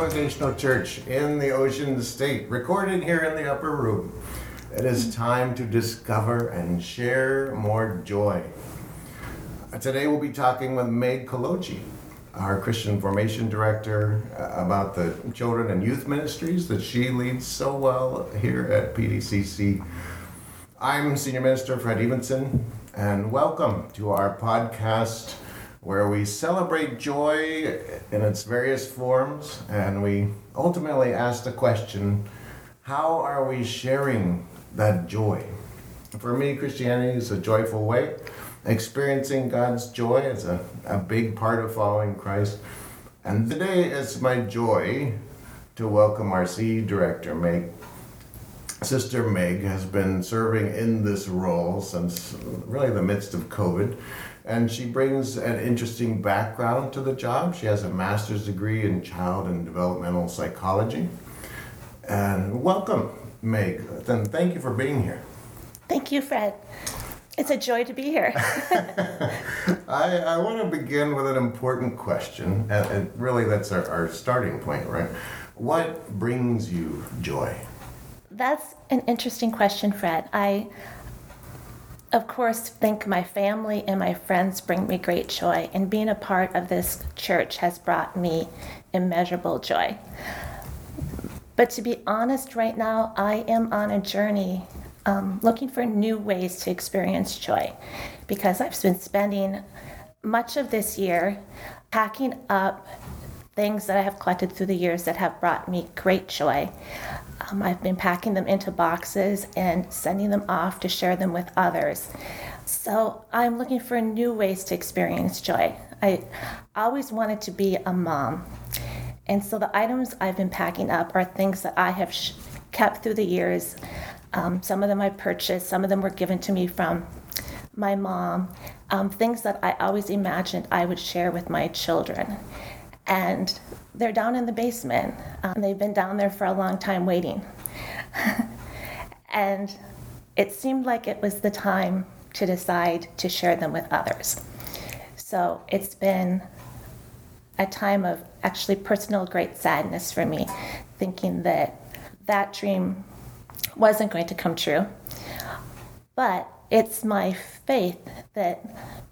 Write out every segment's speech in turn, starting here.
Congregational Church in the Ocean State, recorded here in the upper room. It is time to discover and share more joy. Today we'll be talking with Meg Kolodziej, our Christian Formation Director, uh, about the children and youth ministries that she leads so well here at PDCC. I'm Senior Minister Fred Evenson, and welcome to our podcast where we celebrate joy in its various forms and we ultimately ask the question how are we sharing that joy? For me, Christianity is a joyful way. Experiencing God's joy is a, a big part of following Christ. And today it's my joy to welcome our CE director, Meg. Sister Meg has been serving in this role since really the midst of COVID and she brings an interesting background to the job. She has a master's degree in child and developmental psychology. And welcome, Meg. And thank you for being here. Thank you, Fred. It's a joy to be here. I, I want to begin with an important question, and, really that's our, our starting point, right? What brings you joy? That's an interesting question, Fred. I of course, think my family and my friends bring me great joy, and being a part of this church has brought me immeasurable joy. But to be honest, right now, I am on a journey um, looking for new ways to experience joy because I've been spending much of this year packing up things that I have collected through the years that have brought me great joy. Um, I've been packing them into boxes and sending them off to share them with others. So I'm looking for new ways to experience joy. I always wanted to be a mom. And so the items I've been packing up are things that I have sh- kept through the years. Um, some of them I purchased, some of them were given to me from my mom. Um, things that I always imagined I would share with my children and they're down in the basement. Um, they've been down there for a long time waiting. and it seemed like it was the time to decide to share them with others. So it's been a time of actually personal great sadness for me, thinking that that dream wasn't going to come true. But it's my faith that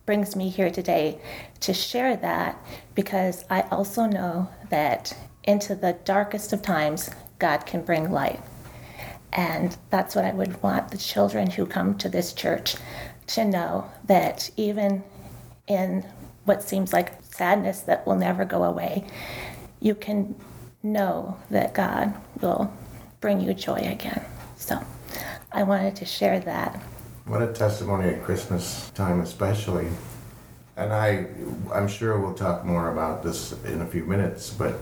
brings me here today to share that because I also know that into the darkest of times, God can bring light. And that's what I would want the children who come to this church to know that even in what seems like sadness that will never go away, you can know that God will bring you joy again. So I wanted to share that. What a testimony at Christmas time, especially. And I, I'm sure we'll talk more about this in a few minutes, but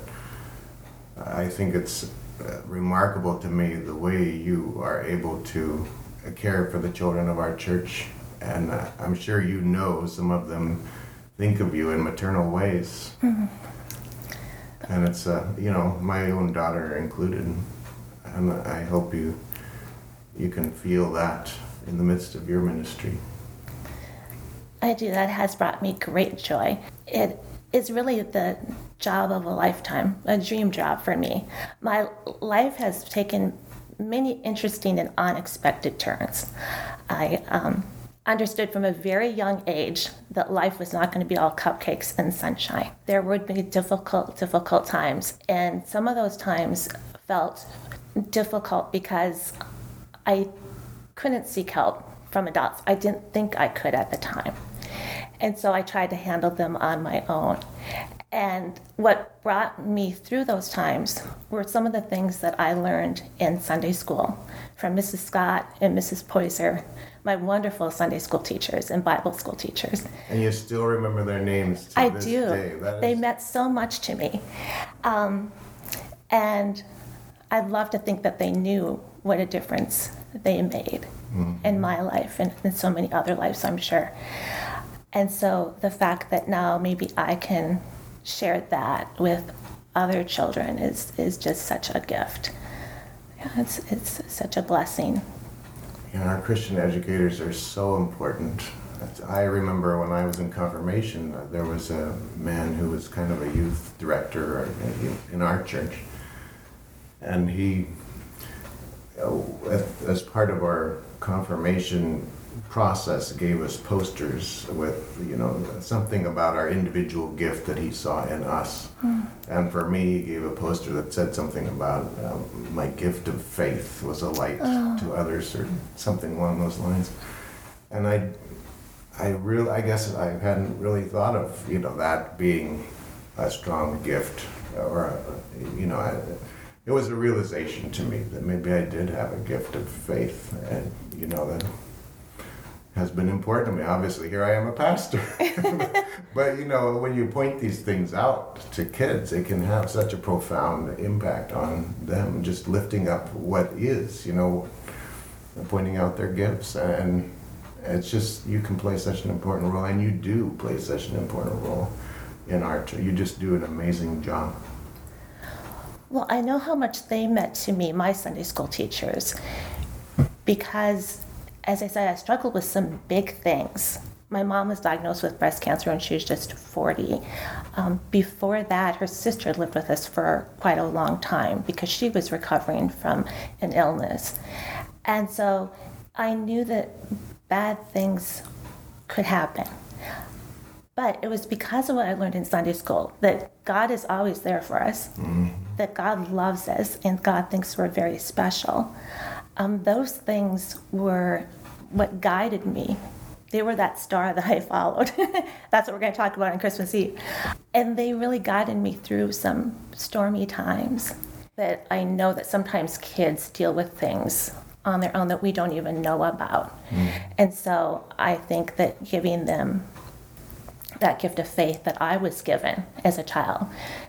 I think it's uh, remarkable to me the way you are able to care for the children of our church. And uh, I'm sure you know some of them think of you in maternal ways. Mm-hmm. And it's, uh, you know, my own daughter included. And I hope you, you can feel that in the midst of your ministry? I do. That has brought me great joy. It is really the job of a lifetime, a dream job for me. My life has taken many interesting and unexpected turns. I um, understood from a very young age that life was not going to be all cupcakes and sunshine. There would be difficult, difficult times, and some of those times felt difficult because I couldn't seek help from adults. I didn't think I could at the time. And so I tried to handle them on my own. And what brought me through those times were some of the things that I learned in Sunday school from Mrs. Scott and Mrs. Poyser, my wonderful Sunday school teachers and Bible school teachers. And you still remember their names I do. They meant so much to me. Um, and I'd love to think that they knew what a difference they made mm-hmm. in my life and in so many other lives, I'm sure. And so the fact that now maybe I can share that with other children is, is just such a gift. Yeah, it's, it's such a blessing. Yeah, our Christian educators are so important. I remember when I was in confirmation, uh, there was a man who was kind of a youth director in- our church. And he, as part of our confirmation process, gave us posters with, you know, something about our individual gift that he saw in us. And for me, he gave a poster that said something about um, my gift of faith was a light to others or something along those lines. And I, I really, I guess I hadn't really thought of, you know, that being a strong gift or, a, you know, I, it was a realization to me that maybe I did have a gift of faith and, you know, that has been important to me. Obviously, here I am a pastor. but, you know, when you point these things out to kids, it can have such a profound impact on them, just lifting up what is, you know, pointing out their gifts and it's just you can play such an important role and you do play such an important role in art you just do an amazing job Well, I know how much they meant to me, my Sunday school teachers, because, as I said, I struggled with some big things. My mom was diagnosed with breast cancer when she was just 40. Um, before that, her sister lived with us for quite a long time because she was recovering from an illness. And so I knew that bad things could happen. But it was because of what I learned in Sunday school that God is always there for us, that God loves us, and God thinks we're very special. Um, those things were what guided me. They were that star that I followed. That's what we're going to talk about on Christmas Eve. And they really guided me through some stormy times that I know that sometimes kids deal with things on their own that we don't even know about. And so I think that giving them that gift of faith that I was given as a child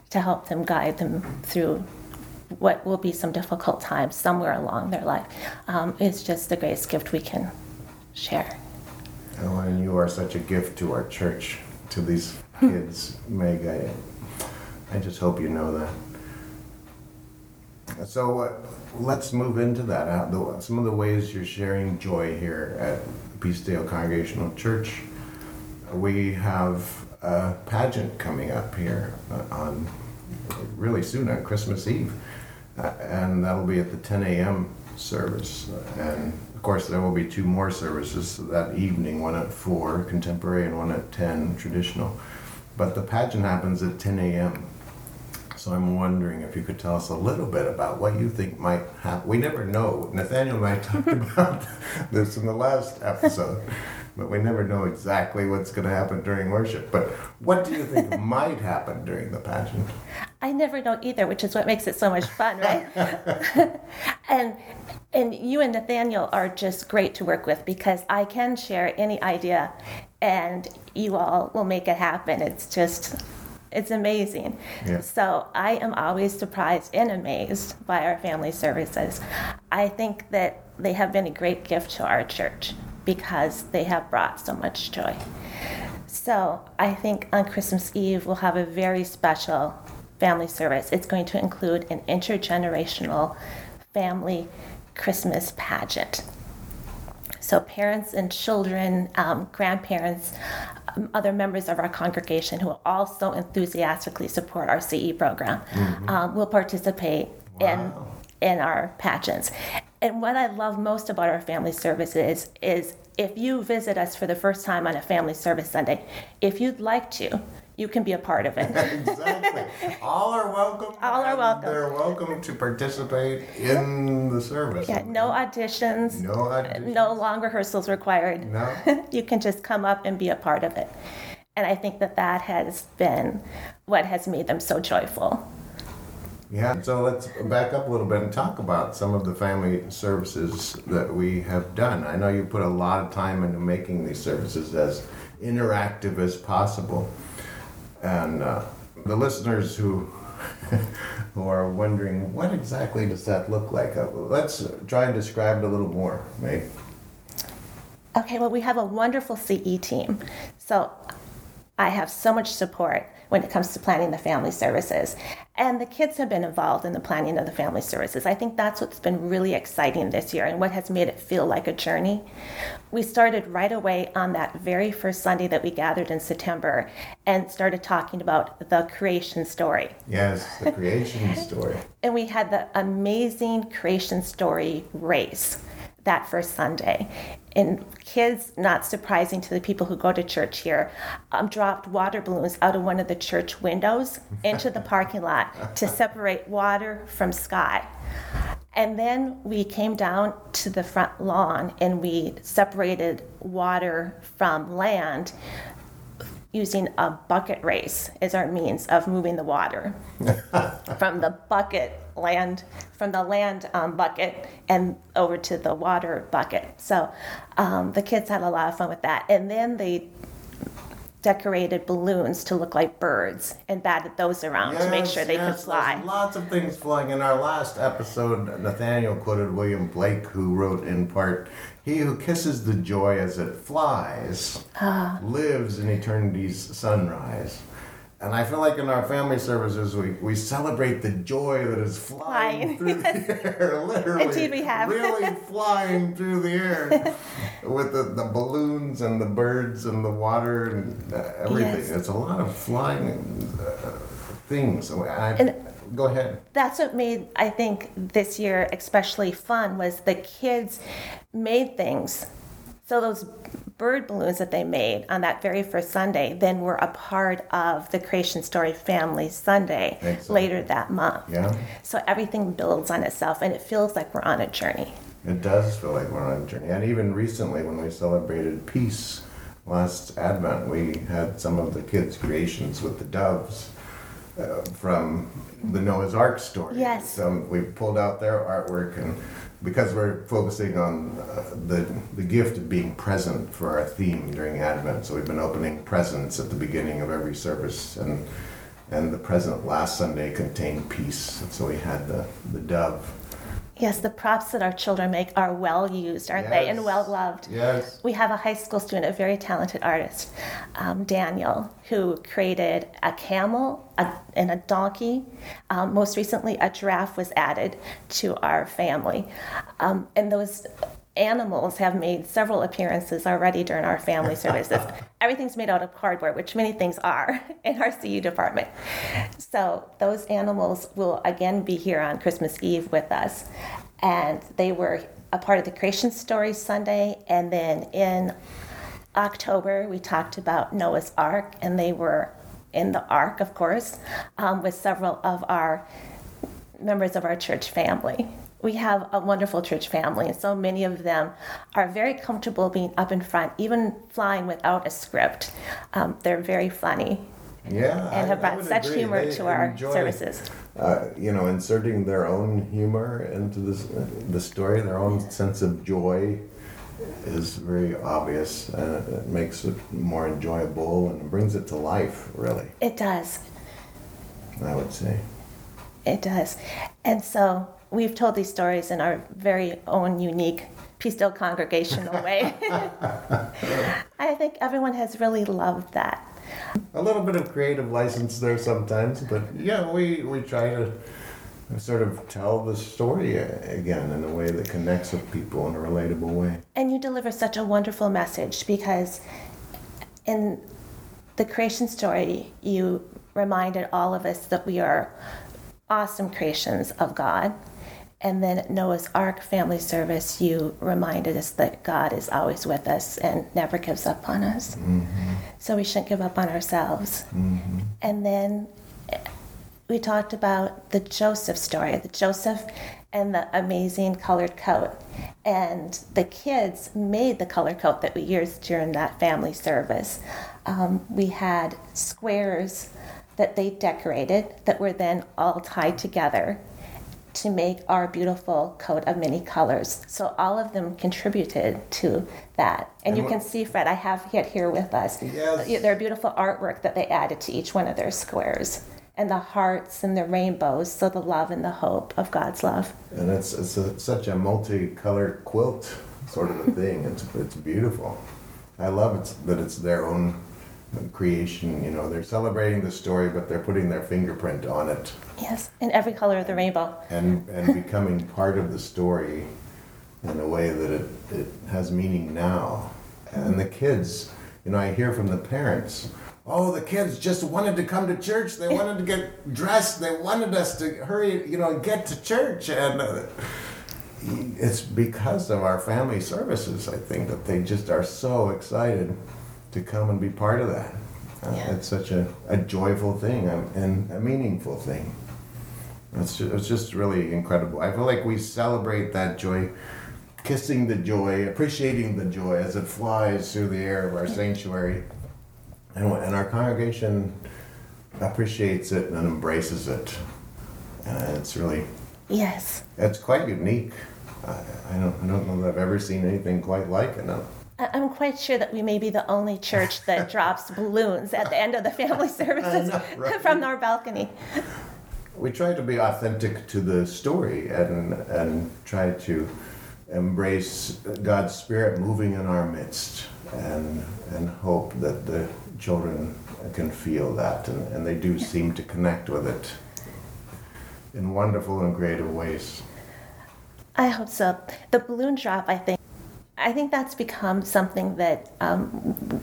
to help them guide them through what will be some difficult times somewhere along their life um, is just the greatest gift we can share. oh, and you are such a gift to our church to these kids meg. I, I just hope you know that. So uh, let's move into that. Uh, the, some of the ways you're sharing joy here at Peace Dale congregational church we have a pageant coming up here on really soon on Christmas Eve, uh, and that'll be at the 10 a.m. service. And of course, there will be two more services that evening: one at four, contemporary, and one at 10, traditional. But the pageant happens at 10 a.m. So I'm wondering if you could tell us a little bit about what you think might happen. We never know. Nathaniel and I talked about this in the last episode, but we never know exactly what's going to happen during worship. But what do you think might happen during the pageant? I never know either, which is what makes it so much fun, right? and and you and Nathaniel are just great to work with because I can share any idea, and you all will make it happen. It's just it's amazing. Yeah. So I am always surprised and amazed by our family services. I think that they have been a great gift to our church because they have brought so much joy. So I think on Christmas Eve we'll have a very special family service. It's going to include an intergenerational family Christmas pageant. So, parents and children, um, grandparents, um, other members of our congregation who also enthusiastically support our CE program um, will participate Wow. in in our pageants. And what I love most about our family services is if you visit us for the first time on a family service Sunday, if you'd like to, you can be a part of it. exactly. All are welcome. All are welcome. They're welcome to participate in the service. Yeah, no auditions, No auditions. no long rehearsals required. No. you can just come up and be a part of it. And I think that that has been what has made them so joyful. Yeah, so let's back up a little bit and talk about some of the family services that we have done. I know you put a lot of time into making these services as interactive as possible. And uh, the listeners who who are wondering what exactly does that look like, uh, let's try and describe it a little more, Meg. Okay, well, we have a wonderful CE team. So I have so much support when it comes to planning the family services. And the kids have been involved in the planning of the family services. I think that's what's been really exciting this year and what has made it feel like a journey. We started right away on that very first Sunday that we gathered in September and started talking about the creation story. Yes, the creation story. And we had the amazing creation story race that first Sunday. And kids, not surprising to the people who go to church here, um, dropped water balloons out of one of the church windows into the parking lot to separate water from sky. And then we came down to the front lawn and we separated water from land using a bucket race as our means of moving the water from the bucket land from the land um, bucket and over to the water bucket so um, the kids had a lot of fun with that and then they decorated balloons to look like birds and batted those around yes, to make sure they yes, could fly. Lots of things flying. In our last episode, Nathaniel quoted William Blake, who wrote in part, He who kisses the joy as it flies uh, lives in eternity's sunrise. And I feel like in our family services, we, we celebrate the joy that is flying, flying. through the air, literally. Indeed, we have. really flying through the air with the, the balloons and the birds and the water and uh, everything. Yes. It's a lot of flying uh, things. I, and go ahead. That's what made, I think, this year especially fun was the kids made things. So those bird balloons that they made on that very first Sunday then were a part of the Creation Story Family Sunday later that month. Yeah. So everything builds on itself and it feels like we're on a journey. It does feel like we're on a journey. And even recently, when we celebrated peace last Advent, we had some of the kids' creations with the doves. Uh, from the Noah's Ark story. Yes. So we pulled out their artwork and because we're focusing on uh, the, the gift of being present for our theme during Advent. So we've been opening presents at the beginning of every service, and and the present last Sunday contained peace. and So we had the, the dove Yes, the props that our children make are well used, aren't yes. they? And well loved. Yes. We have a high school student, a very talented artist, um, Daniel, who created a camel a, and a donkey. Um, most recently, a giraffe was added to our family. Um, and those animals have made several appearances already during our family services. Everything's made out of cardboard, which many things are in our CE department. So those animals will again be here on Christmas Eve with us. And they were a part of the Creation Story Sunday. And then in October, we talked about Noah's Ark, and they were in the Ark, of course, um, with several of our members of our church family we have a wonderful church family, and so many of them are very comfortable being up in front, even flying without a script. Um, they're very funny. Yeah, and have brought such agree. humor they to our services. Uh, you know, inserting their own humor into this, uh, the story, their own sense of joy is very obvious, and it makes it more enjoyable and brings it to life. Really, it does. I would say. It does, and so we've told these stories in our very own unique Peace Dale congregational way. I think everyone has really loved that. A little bit of creative license there sometimes, but yeah, we, we try to sort of tell the story again in a way that connects with people in a relatable way. And you deliver such a wonderful message because in the creation story, you reminded all of us that we are awesome creations of God and then Noah's Ark Family Service, you reminded us that God is always with us and never gives up on us. Mm-hmm. So we shouldn't give up on ourselves. Mm-hmm. And then we talked about the Joseph story, the Joseph and the amazing colored coat. And the kids made the colored coat that we used during that family service. Um, we had squares that they decorated that were then all tied together to make our beautiful coat of many colors. So all of them contributed to that. And, and you can see, Fred, I have it here with us. Yes. Their beautiful artwork that they added to each one of their squares. And the hearts and the rainbows, so the love and the hope of God's love. And it's, it's a, such a multicolored quilt sort of a thing. It's, it's beautiful. I love it that it's their own creation. You know, they're celebrating the story, but they're putting their fingerprint on it Yes, in every color of the rainbow. and and becoming part of the story in a way that it, it has meaning now. And the kids, you know, I hear from the parents, oh, the kids just wanted to come to church. They wanted to get dressed. They wanted us to hurry, you know, get to church. And uh, it's because of our family services, I think, that they just are so excited to come and be part of that. Uh, Yeah. It's such a, a joyful thing and a meaningful thing. It's just, it's just really incredible. I feel like we celebrate that joy, kissing the joy, appreciating the joy as it flies through the air of our sanctuary. And, and our congregation appreciates it and embraces it. And it's really, Yes. it's quite unique. I, I, don't, I don't know that I've ever seen anything quite like it. No. I'm quite sure that we may be the only church that drops balloons at the end of the family services know, right? from our balcony. we try to be authentic to the story and and try to embrace God's spirit moving in our midst and and hope that the children can feel that and, and they do seem to connect with it in wonderful and creative ways. I hope so. The balloon drop, I think, I think that's become something that um,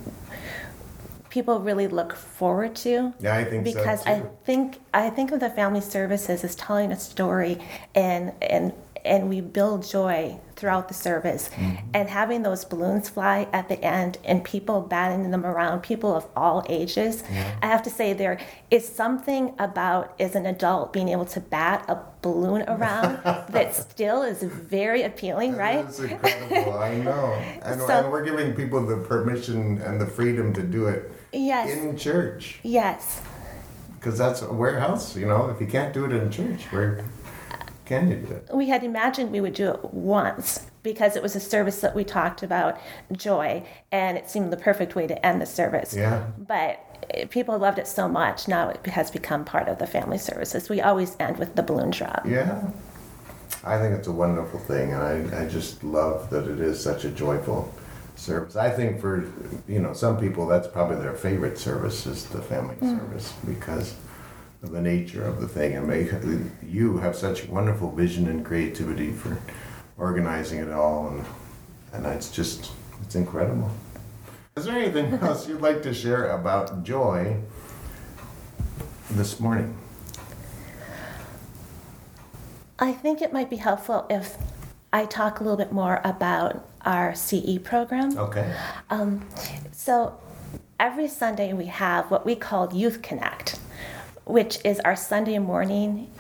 people really look forward to. Yeah, I think so, because I think I think of the family services as telling a story and and and we build joy throughout the service Mm-hmm. and having those balloons fly at the end and people batting them around people of all ages i have to say there is something about as an adult being able to bat a balloon around that still is very appealing right It's incredible. I know. And, So- and we're giving people the permission and the freedom to do it yes in church. yes Because that's a warehouse, you know. If you can't do it in church, where can you do it? we had imagined we would do it once because it was a service that we talked about joy and it seemed the perfect way to end the service Yeah. but people loved it so much now it has become part of the family services we always end with the balloon drop Yeah. I think it's a wonderful thing, and I, I just love that it is such a joyful service. I think for, you know, some people that's probably their favorite service is the family mm. service because the nature of the thing. And Meg, you have such wonderful vision and creativity for organizing it all, and, and it's just, it's incredible. Is there anything else you'd like to share about joy this morning? i think it might be helpful if i talk a little bit more about our ce program Okay. Um, so every Sunday we have what we call Youth Connect, which is our Sunday morning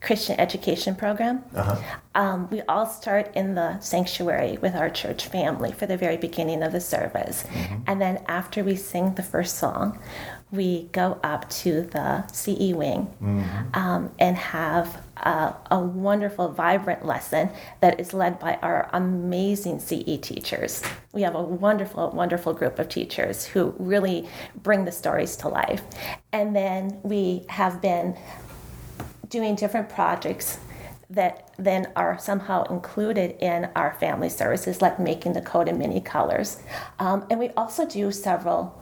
Christian education program. Uh-huh. Um, we all start in the sanctuary with our church family for the very beginning of the service. And then after we sing the first song, we go up to the CE wing um, and have a, a wonderful, vibrant lesson that is led by our amazing CE teachers. We have a wonderful, wonderful group of teachers who really bring the stories to life. And then we have been doing different projects that then are somehow included in our family services, like making the coat in many colors. Um, and we also do several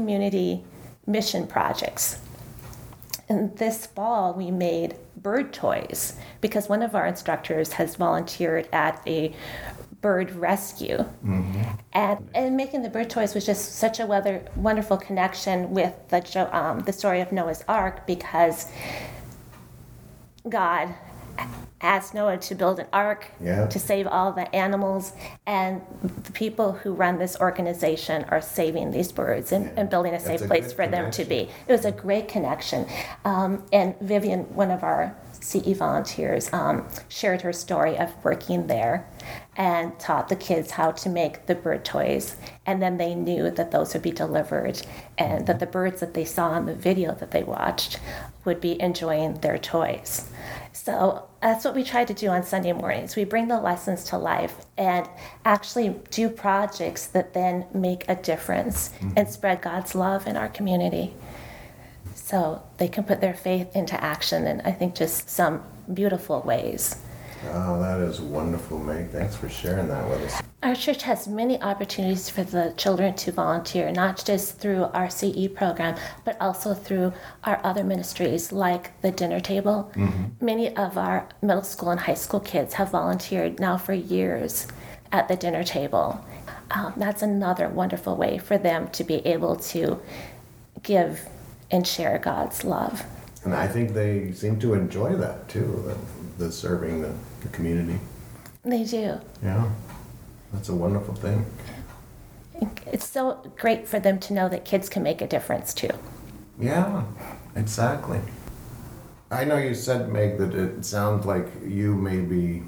community mission projects. And this fall, we made bird toys because one of our instructors has volunteered at a bird rescue. And, and making the bird toys was just such a weather, wonderful connection with the, um, the story of Noah's Ark because God asked Noah to build an ark Yeah. to save all the animals, and the people who run this organization are saving these birds and, and building a That's safe a place for them to be. It was a great connection. Um, and Vivian, one of our CE volunteers, um, shared her story of working there and taught the kids how to make the bird toys. And then they knew that those would be delivered and that the birds that they saw in the video that they watched would be enjoying their toys. So that's what we try to do on Sunday mornings. We bring the lessons to life and actually do projects that then make a difference and spread God's love in our community. So they can put their faith into action in, I think, just some beautiful ways. Oh, that is wonderful, Meg. Thanks for sharing that with us. Our church has many opportunities for the children to volunteer, not just through our CE program, but also through our other ministries like the dinner table. Mm-hmm. Many of our middle school and high school kids have volunteered now for years at the dinner table. Um, that's another wonderful way for them to be able to give and share God's love. And I think they seem to enjoy that too, the, the serving the, the community. They do. Yeah. That's a wonderful thing. It's so great for them to know that kids can make a difference too. Yeah, exactly. I know you said, Meg, that it sounds like you may be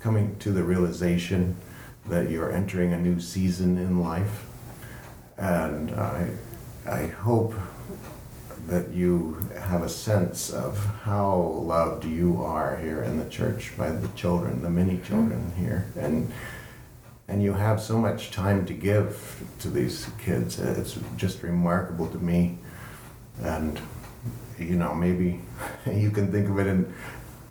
coming to the realization that you're entering a new season in life. And I, I hope that you have a sense of how loved you are here in the church by the children, the many children here. And and you have so much time to give to these kids. It's just remarkable to me. And, you know, maybe you can think of it in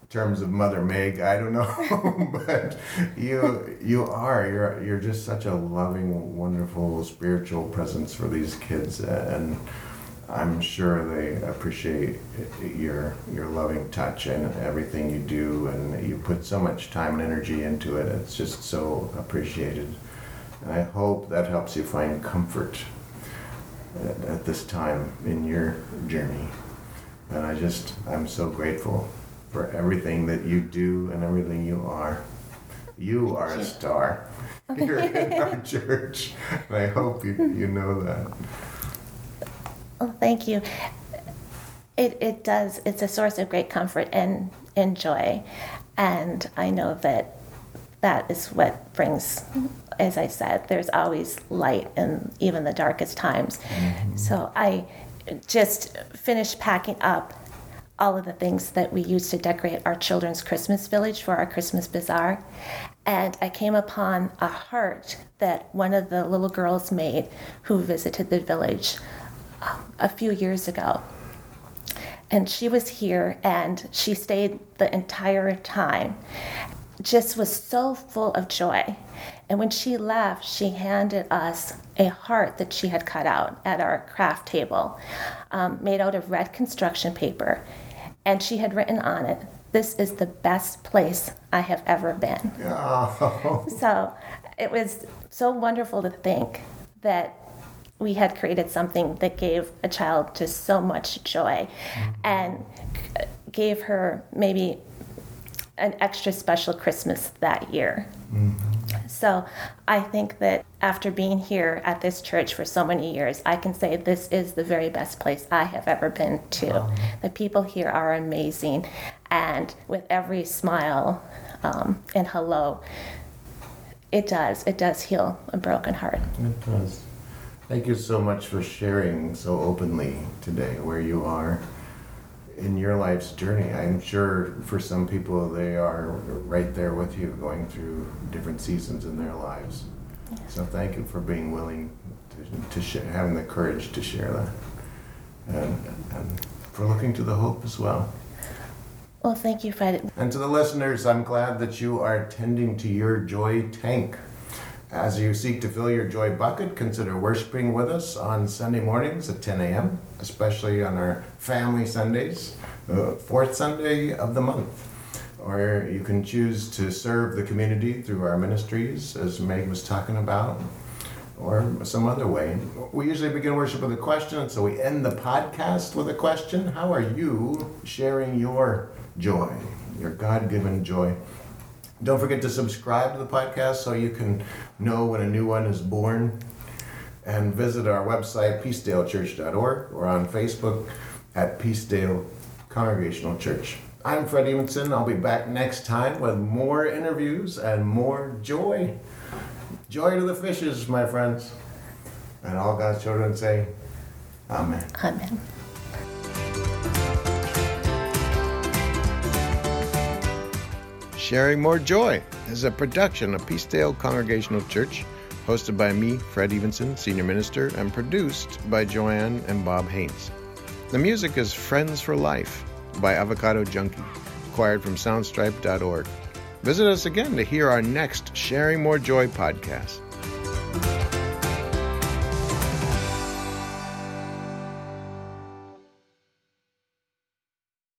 terms of Mother Meg. I don't know, but you you are you're you're just such a loving, wonderful spiritual presence for these kids, and I'm sure they appreciate your your loving touch and everything you do, and you put so much time and energy into it. It's just so appreciated, and I hope that helps you find comfort at, at this time in your journey. And I just I'm so grateful for everything that you do and everything you are. You are a star here in our church, and I hope you you know that. Well, thank you. It, it does, it's a source of great comfort and, and joy. And I know that that is what brings, as I said, there's always light in even the darkest times. Mm-hmm. So I just finished packing up all of the things that we use to decorate our children's Christmas village for our Christmas bazaar. And I came upon a heart that one of the little girls made who visited the village a few years ago. And she was here and she stayed the entire time. Just was so full of joy. And when she left, she handed us a heart that she had cut out at our craft table, um, made out of red construction paper. And she had written on it, This is the best place I have ever been. Oh. So it was so wonderful to think that we had created something that gave a child just so much joy mm-hmm. and gave her maybe an extra special Christmas that year. Mm-hmm. So I think that after being here at this church for so many years, I can say this is the very best place I have ever been to. Wow. The people here are amazing, and with every smile um, and hello, it does. It does heal a broken heart. It does. Thank you so much for sharing so openly today where you are in your life's journey. I'm sure for some people they are right there with you going through different seasons in their lives. Yes. So thank you for being willing to, to share, having the courage to share that. And, and for looking to the hope as well. Well, thank you, Fred. And to the listeners, I'm glad that you are tending to your joy tank. As you seek to fill your joy bucket, consider worshiping with us on Sunday mornings at 10 a.m., especially on our family Sundays, the fourth Sunday of the month. Or you can choose to serve the community through our ministries, as Meg was talking about, or some other way. We usually begin worship with a question, so we end the podcast with a question. How are you sharing your joy, your God given joy? Don't forget to subscribe to the podcast so you can know when a new one is born. And visit our website, peacedalechurch.org, or on Facebook at Peace Dale Congregational Church. I'm Fred Evenson. I'll be back next time with more interviews and more joy. Joy to the fishes, my friends. And all God's children say, Amen. Amen. Sharing More Joy is a production of Peace Dale Congregational Church, hosted by me, Fred Evenson, Senior Minister, and produced by Joanne and Bob Haynes. The music is Friends for Life by Avocado Junkie, acquired from soundstripe.org. Visit us again to hear our next Sharing More Joy podcast.